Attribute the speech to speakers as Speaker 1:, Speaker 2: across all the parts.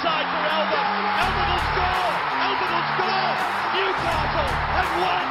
Speaker 1: inside for Albert. Albert will score. Albert will score. Newcastle have won.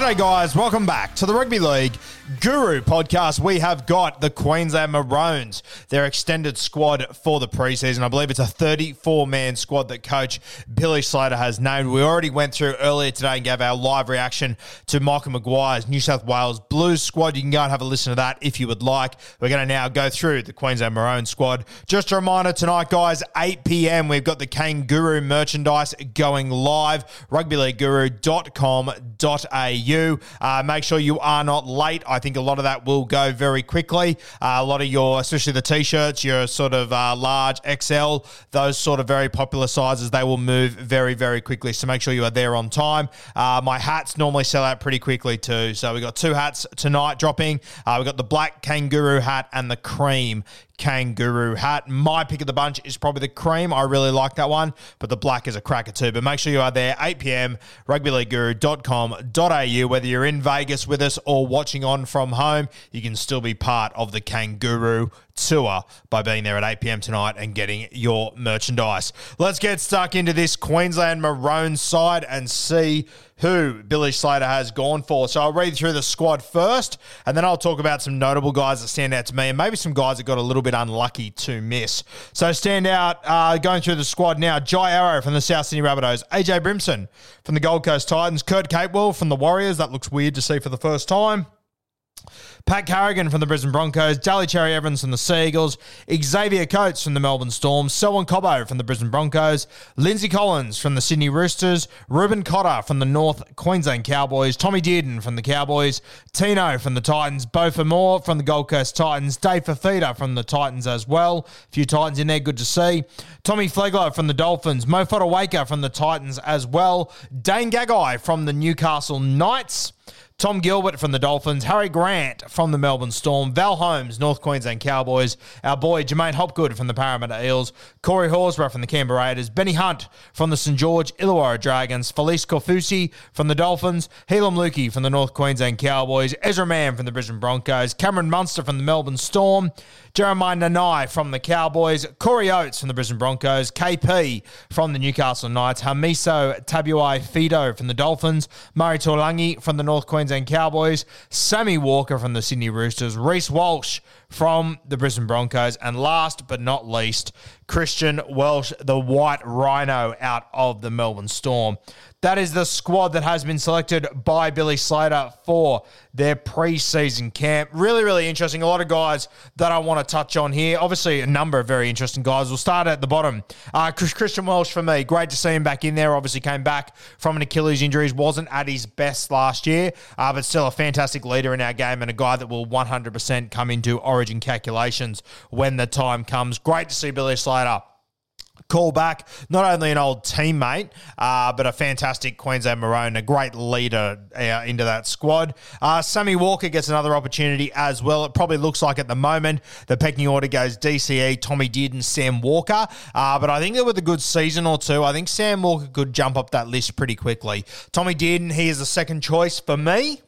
Speaker 2: G'day, guys. Welcome back to the Rugby League Guru podcast. We have got the Queensland Maroons, their extended squad for the preseason. I believe it's a 34 man squad that coach Billy Slater has named. We already went through earlier today and gave our live reaction to Michael Maguire's New South Wales Blues squad. You can go and have a listen to that if you would like. We're going to now go through the Queensland Maroon squad. Just a reminder tonight, guys, 8 p.m., we've got the Kangaroo merchandise going live, rugbyleagueguru.com.au. Uh, make sure you are not late. I think a lot of that will go very quickly. Uh, a lot of your, especially the t-shirts, your sort of uh, large XL, those sort of very popular sizes, they will move very, very quickly. So make sure you are there on time. Uh, my hats normally sell out pretty quickly too. So we got two hats tonight dropping. Uh, we got the black kangaroo hat and the cream kangaroo hat. My pick of the bunch is probably the cream. I really like that one, but the black is a cracker too. But make sure you are there, 8 p.m., rugbyleagueguru.com.au. Whether you're in Vegas with us or watching on from home, you can still be part of the kangaroo tour by being there at 8 p.m. tonight and getting your merchandise. Let's get stuck into this Queensland Maroon side and see who Billy Slater has gone for. So I'll read through the squad first, and then I'll talk about some notable guys that stand out to me, and maybe some guys that got a little bit unlucky to miss. So stand out, uh, going through the squad now, Jai Arrow from the South Sydney Rabbitohs, AJ Brimson from the Gold Coast Titans, Kurt Capewell from the Warriors, that looks weird to see for the first time. Pat Carrigan from the Brisbane Broncos, Daly Cherry Evans from the Sea Eagles, Xavier Coates from the Melbourne Storm, Selwyn Cobbo from the Brisbane Broncos, Lindsay Collins from the Sydney Roosters, Reuben Cotter from the North Queensland Cowboys, Tommy Dearden from the Cowboys, Tino from the Titans, Beau Fermor from the Gold Coast Titans, Dave Fifita from the Titans as well. A few Titans in there, good to see. Tommy Flegler from the Dolphins, Mo Fotuaika from the Titans as well, Dane Gagai from the Newcastle Knights. Tom Gilbert from the Dolphins, Harry Grant from the Melbourne Storm, Val Holmes, North Queensland Cowboys, our boy J'maine Hopgood from the Parramatta Eels, Corey Horsburgh from the Canberra Raiders, Benny Hunt from the St George Illawarra Dragons, Felise Kaufusi from the Dolphins, Heilum Luki from the North Queensland Cowboys, Ezra Mam from the Brisbane Broncos, Cameron Munster from the Melbourne Storm, Jeremiah Nanai from the Cowboys, Corey Oates from the Brisbane Broncos, KP from the Newcastle Knights, Hamiso Tabuai Fidow from the Dolphins, Murray Taulagi from the North Queensland Cowboys, Sammy Walker from the Sydney Roosters, Reece Walsh from the Brisbane Broncos, and last but not least, Christian Welch, the White Rhino out of the Melbourne Storm. That is the squad that has been selected by Billy Slater for their preseason camp. Really, really interesting. A lot of guys that I want to touch on here. Obviously, a number of very interesting guys. We'll start at the bottom. Uh, Christian Welch for me. Great to see him back in there. Obviously, came back from an Achilles injury. Wasn't at his best last year, uh, but still a fantastic leader in our game and a guy that will 100% come into origin calculations when the time comes. Great to see Billy Slater call back. Not only an old teammate, uh, but a fantastic Queensland Maroon, a great leader uh, into that squad. Uh, Sammy Walker gets another opportunity as well. It probably looks like at the moment the pecking order goes DCE, Tommy Dearden, Sam Walker. Uh, but I think that with a good season or two, I think Sam Walker could jump up that list pretty quickly. Tommy Dearden, he is the second choice for me.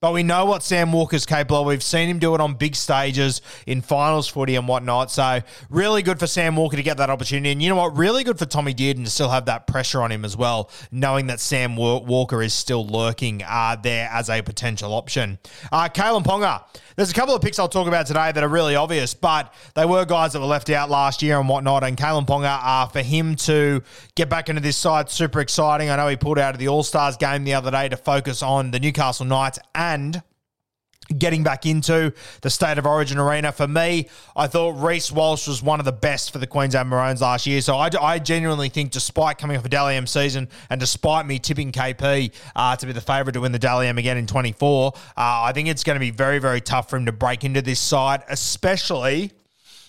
Speaker 2: But we know what Sam Walker's capable of. We've seen him do it on big stages in finals footy and whatnot. So, really good for Sam Walker to get that opportunity. And you know what? Really good for Tommy Dearden to still have that pressure on him as well, knowing that Sam Walker is still lurking uh, there as a potential option. Uh, Kalyn Ponga. There's a couple of picks I'll talk about today that are really obvious, but they were guys that were left out last year and whatnot. And Kalyn Ponga, uh, for him to get back into this side, super exciting. I know he pulled out of the All Stars game the other day to focus on the Newcastle Knights and getting back into the State of Origin arena. For me, I thought Reece Walsh was one of the best for the Queensland Maroons last year. So I, I genuinely think, despite coming off a Dally M season and despite me tipping KP uh, to be the favourite to win the Dally M again in 24, uh, I think it's going to be very, very tough for him to break into this side, especially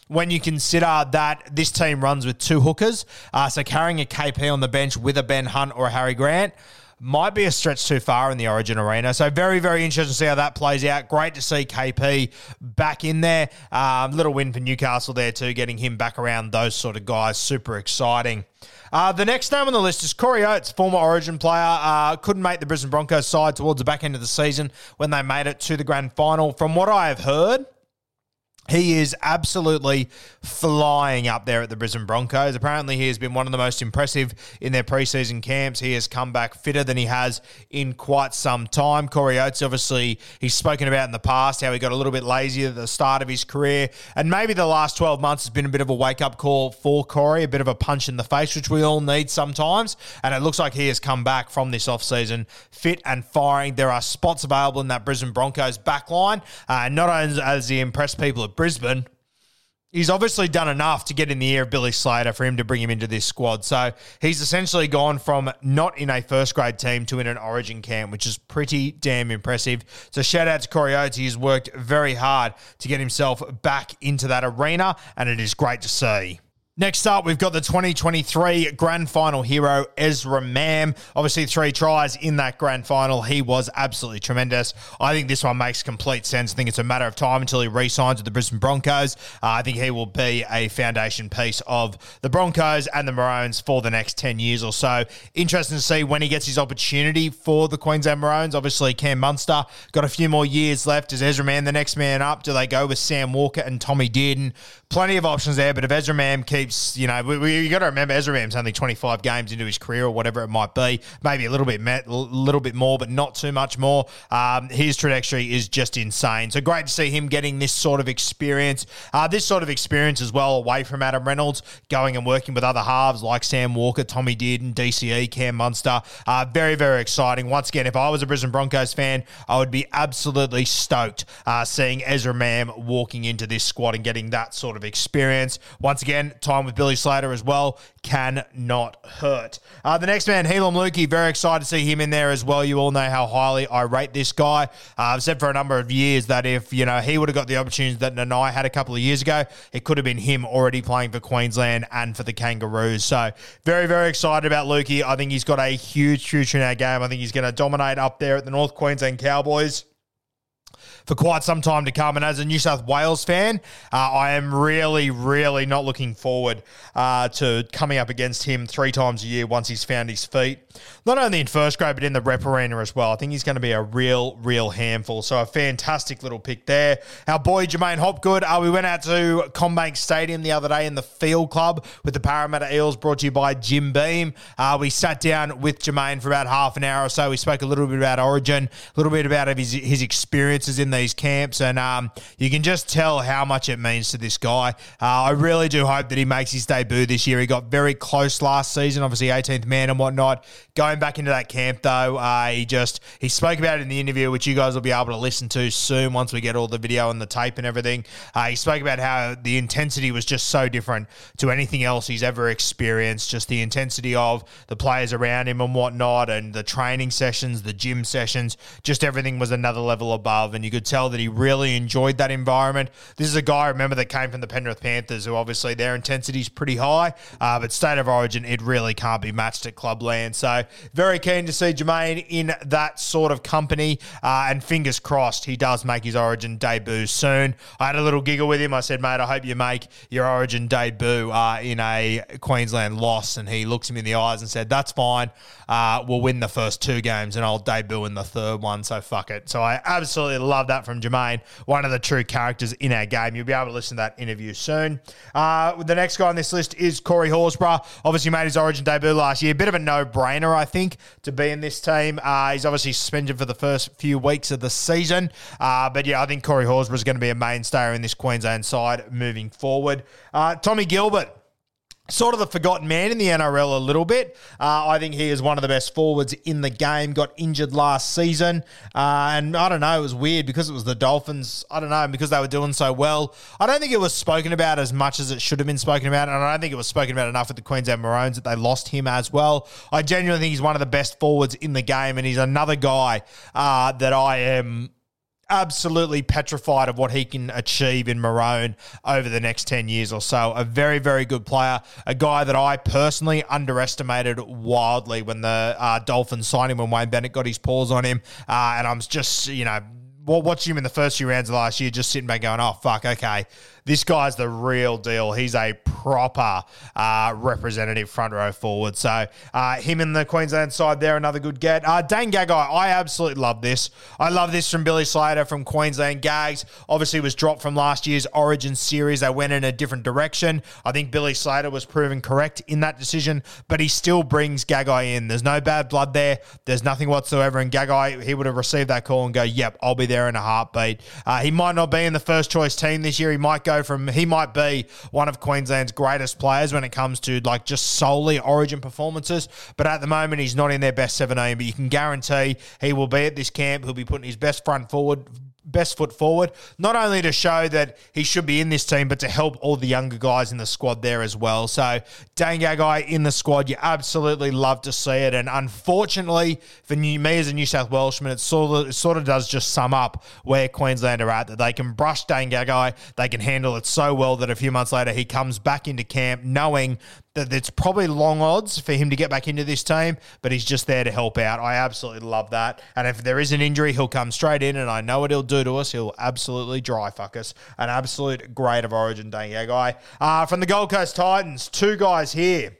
Speaker 2: when you consider that this team runs with two hookers. Uh, so carrying a KP on the bench with a Ben Hunt or a Harry Grant might be a stretch too far in the Origin arena. So very, very interesting to see how that plays out. Great to see KP back in there. Um, little win for Newcastle there too, getting him back around those sort of guys. Super exciting. Uh, the next name on the list is Corey Oates, former Origin player. Uh, couldn't make the Brisbane Broncos side towards the back end of the season when they made it to the grand final. From what I have heard, he is absolutely flying up there at the Brisbane Broncos. Apparently, he has been one of the most impressive in their preseason camps. He has come back fitter than he has in quite some time. Corey Oates, obviously, he's spoken about in the past how he got a little bit lazy at the start of his career. And maybe the last 12 months has been a bit of a wake up call for Corey, a bit of a punch in the face, which we all need sometimes. And it looks like he has come back from this offseason fit and firing. There are spots available in that Brisbane Broncos backline. Uh, not only has he impressed people at Brisbane, he's obviously done enough to get in the ear of Billy Slater for him to bring him into this squad. So he's essentially gone from not in a first grade team to in an origin camp, which is pretty damn impressive. So shout out to Corey Oates. He's worked very hard to get himself back into that arena, and it is great to see. Next up, we've got the 2023 grand final hero, Ezra Mam. Obviously, three tries in that grand final. He was absolutely tremendous. I think this one makes complete sense. I think it's a matter of time until he re signs with the Brisbane Broncos. Uh, I think he will be a foundation piece of the Broncos and the Maroons for the next 10 years or so. Interesting to see when he gets his opportunity for the Queensland Maroons. Obviously, Cam Munster got a few more years left. Is Ezra Mam the next man up? Do they go with Sam Walker and Tommy Dearden? Plenty of options there, but if Ezra Mam keeps you know, we, we you got to remember Ezra Mam's only 25 games into his career or whatever it might be, maybe a little bit, a little bit more, but not too much more. Um, his trajectory is just insane. So great to see him getting this sort of experience, uh, this sort of experience as well away from Adam Reynolds, going and working with other halves like Sam Walker, Tommy Dearden, DCE, Cam Munster. Uh, very, very exciting. Once again, if I was a Brisbane Broncos fan, I would be absolutely stoked uh, seeing Ezra Mam walking into this squad and getting that sort of experience. Once again, time with Billy Slater as well cannot hurt. Uh, the next man, Heilum Luki, very excited to see him in there as well. You all know how highly I rate this guy. Uh, I've said for a number of years that if you know he would have got the opportunities that Nanai had a couple of years ago, it could have been him already playing for Queensland and for the Kangaroos. So very very excited about Luki. I think he's got a huge future in our game. I think he's going to dominate up there at the North Queensland Cowboys for quite some time to come. And as a New South Wales fan, uh, I am really, really not looking forward uh, to coming up against him three times a year once he's found his feet. Not only in first grade, but in the rep arena as well. I think he's going to be a real, real handful. So a fantastic little pick there. Our boy J'maine Hopgood, uh, we went out to CommBank Stadium the other day in the Field Club with the Parramatta Eels, brought to you by Jim Beam. Uh, we sat down with J'maine for about half an hour or so. We spoke a little bit about Origin, a little bit about his, his in these camps, and um, you can just tell how much it means to this guy. Uh, I really do hope that he makes his debut this year. He got very close last season, obviously 18th man and whatnot. Going back into that camp though, uh, he just he spoke about it in the interview, which you guys will be able to listen to soon once we get all the video and the tape and everything. Uh, he spoke about how the intensity was just so different to anything else he's ever experienced. Just the intensity of the players around him and whatnot, and the training sessions, the gym sessions, just everything was another level above, and you could tell that he really enjoyed that environment. This is a guy, remember, that came from the Penrith Panthers, who obviously their intensity is pretty high, uh, but state of origin, it really can't be matched at Clubland. So, very keen to see J'maine in that sort of company, uh, and fingers crossed he does make his origin debut soon. I had a little giggle with him. I said, mate, I hope you make your origin debut uh, in a Queensland loss. And he looks him in the eyes and said, that's fine. Uh, we'll win the first two games and I'll debut in the third one. So, fuck it. So, I absolutely love that from J'maine, one of the true characters in our game. You'll be able to listen to that interview soon. Uh, the next guy on this list is Corey Horsburgh. Obviously, made his origin debut last year. Bit of a no brainer, I think, to be in this team. Uh, he's obviously suspended for the first few weeks of the season. Uh, but yeah, I think Corey Horsburgh is going to be a mainstay in this Queensland side moving forward. Uh, Tommy Gilbert sort of the forgotten man in the NRL a little bit. Uh, I think he is one of the best forwards in the game. Got injured last season, uh, and I don't know. It was weird because it was the Dolphins. I don't know because they were doing so well. I don't think it was spoken about as much as it should have been spoken about, and I don't think it was spoken about enough at the Queensland Maroons that they lost him as well. I genuinely think he's one of the best forwards in the game, and he's another guy uh, that I am absolutely petrified of what he can achieve in Maroon over the next 10 years or so. A very, very good player. A guy that I personally underestimated wildly when the uh, Dolphins signed him when Wayne Bennett got his paws on him. Uh, and I'm just, you know, watching him in the first few rounds of last year, just sitting back going, oh, fuck, okay, this guy's the real deal. He's a proper uh, representative front row forward. So uh, him in the Queensland side there, another good get. Uh, Dane Gagai, I absolutely love this. I love this from Billy Slater from Queensland. Gags obviously was dropped from last year's Origin series. They went in a different direction. I think Billy Slater was proven correct in that decision, but he still brings Gagai in. There's no bad blood there. There's nothing whatsoever. And Gagai, he would have received that call and go, yep, I'll be there in a heartbeat. Uh, he might not be in the first choice team this year. He might go from he might be one of Queensland's greatest players when it comes to like just solely Origin performances. But at the moment, he's not in their best 17. But you can guarantee he will be at this camp. He'll be putting his best front forward best foot forward, not only to show that he should be in this team, but to help all the younger guys in the squad there as well. So, Dane Gagai in the squad, you absolutely love to see it. And unfortunately, for me as a New South Welshman, it sort of, it sort of does just sum up where Queensland are at, that they can brush Dane Gagai, they can handle it so well that a few months later he comes back into camp knowing that it's probably long odds for him to get back into this team, but he's just there to help out. I absolutely love that. And if there is an injury, he'll come straight in, and I know what he'll do to us. He'll absolutely dry fuck us. An absolute great of Origin day, guy. Uh, from the Gold Coast Titans, two guys here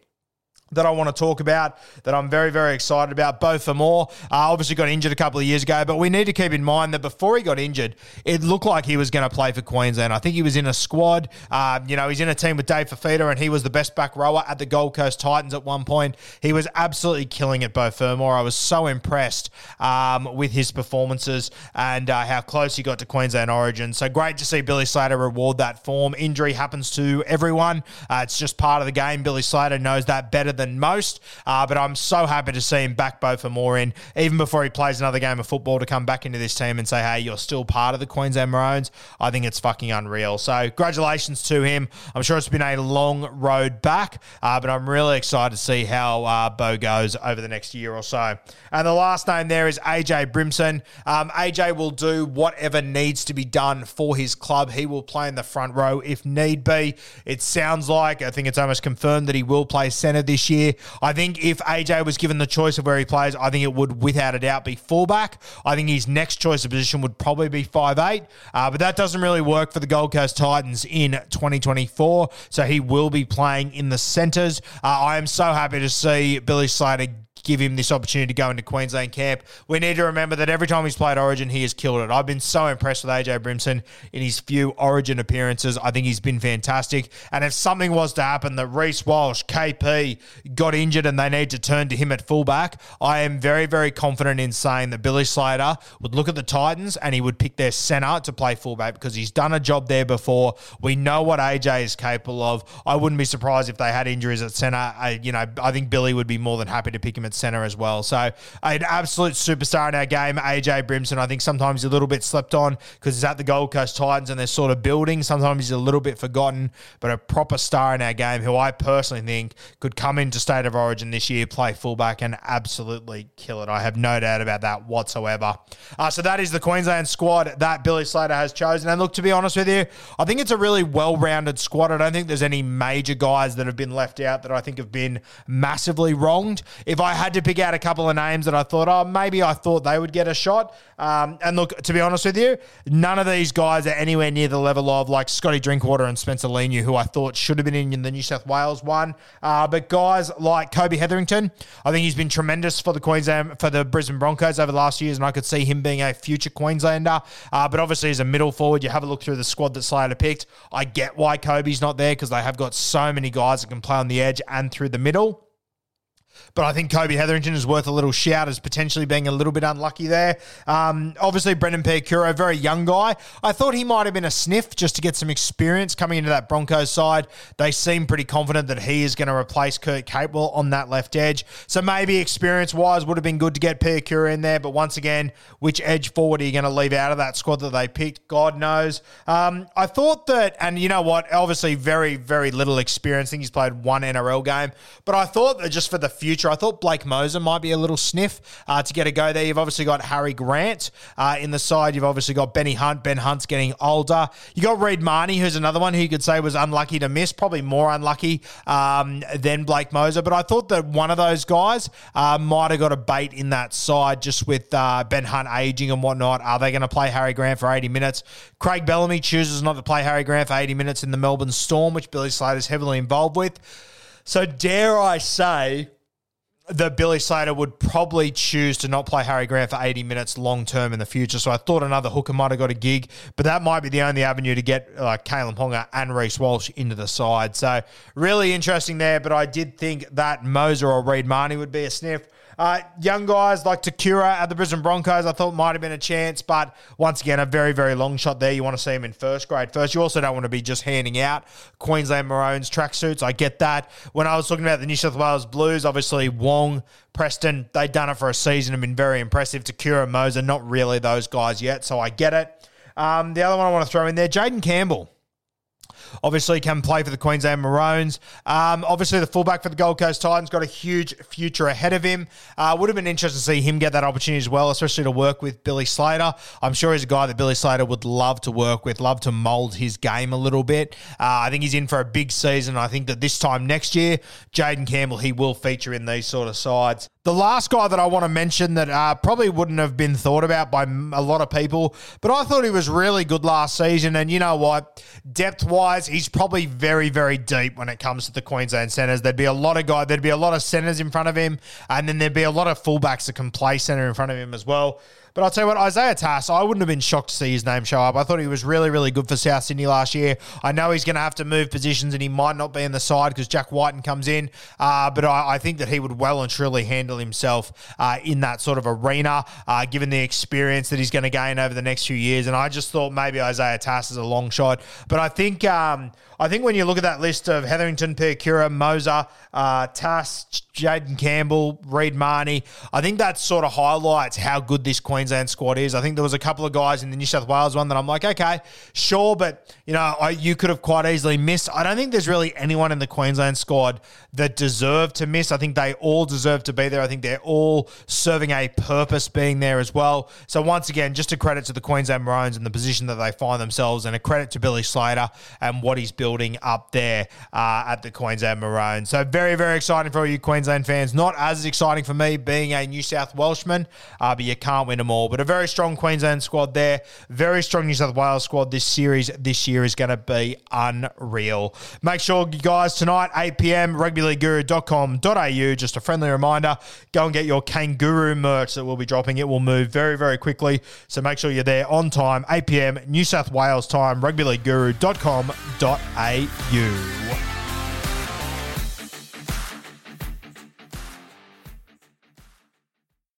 Speaker 2: that I want to talk about that I'm very, very excited about. Beau Fermor. Uh, obviously got injured a couple of years ago, but we need to keep in mind that before he got injured, it looked like he was going to play for Queensland. I think he was in a squad. Uh, you know, he's in a team with Dave Fifita, and he was the best back rower at the Gold Coast Titans at one point. He was absolutely killing it, Beau Fermor. I was so impressed um, with his performances and uh, how close he got to Queensland Origin. So great to see Billy Slater reward that form. Injury happens to everyone. Uh, it's just part of the game. Billy Slater knows that better than most. Uh, but I'm so happy to see him back Beau Fermor in, even before he plays another game of football, to come back into this team and say, hey, you're still part of the Queensland Maroons. I think it's fucking unreal. So, congratulations to him. I'm sure it's been a long road back, uh, but I'm really excited to see how uh, Beau goes over the next year or so. And the last name there is AJ Brimson. Um, AJ will do whatever needs to be done for his club. He will play in the front row if need be. It sounds like, I think it's almost confirmed that he will play centre this year. I think if AJ was given the choice of where he plays, I think it would, without a doubt, be fullback. I think his next choice of position would probably be five eight, uh, but that doesn't really work for the Gold Coast Titans in 2024. So he will be playing in the centres. Uh, I am so happy to see Billy Slater give him this opportunity to go into Queensland camp. We need to remember that every time he's played Origin, he has killed it. I've been so impressed with AJ Brimson in his few Origin appearances. I think he's been fantastic. And if something was to happen that Reece Walsh, KP got injured and they need to turn to him at fullback, I am very, very confident in saying that Billy Slater would look at the Titans and he would pick their centre to play fullback because he's done a job there before. We know what AJ is capable of. I wouldn't be surprised if they had injuries at centre. I, you know, I think Billy would be more than happy to pick him at centre as well. So an absolute superstar in our game, AJ Brimson. I think sometimes he's a little bit slept on because he's at the Gold Coast Titans and they're sort of building. Sometimes he's a little bit forgotten, but a proper star in our game who I personally think could come into State of Origin this year, play fullback, and absolutely kill it. I have no doubt about that whatsoever. Uh, so that is the Queensland squad that Billy Slater has chosen. And look, to be honest with you, I think it's a really well rounded squad. I don't think there's any major guys that have been left out that I think have been massively wronged. If I had to pick out a couple of names that I thought, oh, maybe I thought they would get a shot. Um, and look, to be honest with you, none of these guys are anywhere near the level of like Scotty Drinkwater and Spencer Leniu, who I thought should have been in the New South Wales one. Uh, but guys like Kobe Hetherington, I think he's been tremendous for the Queensland, for the Brisbane Broncos over the last years, and I could see him being a future Queenslander. Uh, but obviously, as a middle forward, you have a look through the squad that Slater picked. I get why Kobe's not there because they have got so many guys that can play on the edge and through the middle. But I think Kobe Hetherington is worth a little shout as potentially being a little bit unlucky there. Um, obviously, Brendan Piakura, very young guy. I thought he might have been a sniff just to get some experience coming into that Broncos side. They seem pretty confident that he is going to replace Kurt Capewell on that left edge. So maybe experience wise would have been good to get Piakura in there. But once again, which edge forward are you going to leave out of that squad that they picked? God knows. Um, I thought that, and you know what? Obviously, very, very little experience. I think he's played one NRL game. But I thought that just for the future, future. I thought Blake Mozer might be a little sniff uh, to get a go there. You've obviously got Harry Grant uh, in the side. You've obviously got Benny Hunt. Ben Hunt's getting older. You got Reed Mahoney, who's another one who you could say was unlucky to miss, probably more unlucky um, than Blake Mozer. But I thought that one of those guys uh, might have got a bait in that side just with uh, Ben Hunt aging and whatnot. Are they going to play Harry Grant for 80 minutes? Craig Bellamy chooses not to play Harry Grant for 80 minutes in the Melbourne Storm, which Billy Slater's heavily involved with. So dare I say that Billy Slater would probably choose to not play Harry Grant for 80 minutes long term in the future. So I thought another hooker might have got a gig, but that might be the only avenue to get like uh, Ponga and Reece Walsh into the side. So really interesting there, but I did think that Mozer or Reed Mahoney would be a sniff. Uh, young guys like Takura at the Brisbane Broncos, I thought might have been a chance, but once again, a very, very long shot there. You want to see him in first grade first. You also don't want to be just handing out Queensland Maroons tracksuits. I get that. When I was talking about the New South Wales Blues, obviously Wong, Preston, they've done it for a season and been very impressive. Takura, Mozer, not really those guys yet, so I get it. Um, the other one I want to throw in there, Jayden Campbell obviously can play for the Queensland Maroons. Um, obviously, the fullback for the Gold Coast Titans got a huge future ahead of him. Uh, would have been interesting to see him get that opportunity as well, especially to work with Billy Slater. I'm sure he's a guy that Billy Slater would love to work with, love to mould his game a little bit. Uh, I think he's in for a big season. I think that this time next year, Jayden Campbell, he will feature in these sort of sides. The last guy that I want to mention that uh, probably wouldn't have been thought about by a lot of people, but I thought he was really good last season. And you know what? Depth wise, he's probably very, very deep when it comes to the Queensland centres. There'd be a lot of guys, there'd be a lot of centres in front of him, and then there'd be a lot of fullbacks that can play centre in front of him as well. But I'll tell you what, Isaiah Tass, I wouldn't have been shocked to see his name show up. I thought he was really, really good for South Sydney last year. I know he's going to have to move positions and he might not be in the side because Jack Wighton comes in, uh, but I, I, think that he would well and truly handle himself uh, in that sort of arena, uh, given the experience that he's going to gain over the next few years. And I just thought maybe Isaiah Tass is a long shot. But I think. Um, I think when you look at that list of Hetherington, Piakura, Mozer, uh, Tass, Jayden Campbell, Reed Mahoney, I think that sort of highlights how good this Queensland squad is. I think there was a couple of guys in the New South Wales one that I'm like, okay, sure, but you know, I, you could have quite easily missed. I don't think there's really anyone in the Queensland squad that deserve to miss. I think they all deserve to be there. I think they're all serving a purpose being there as well. So once again, just a credit to the Queensland Maroons and the position that they find themselves, and a credit to Billy Slater and what he's built building up there uh, at the Queensland Maroons. So very, very exciting for all you Queensland fans. Not as exciting for me being a New South Welshman, uh, but you can't win them all. But a very strong Queensland squad there. Very strong New South Wales squad. This series this year is going to be unreal. Make sure you guys tonight, 8 p.m., rugbyleagueguru.com.au. Just a friendly reminder, go and get your Kangaroo merch that we'll be dropping. It will move very, very quickly. So make sure you're there on time, 8 p.m. New South Wales time, rugbyleagueguru.com.au. AU.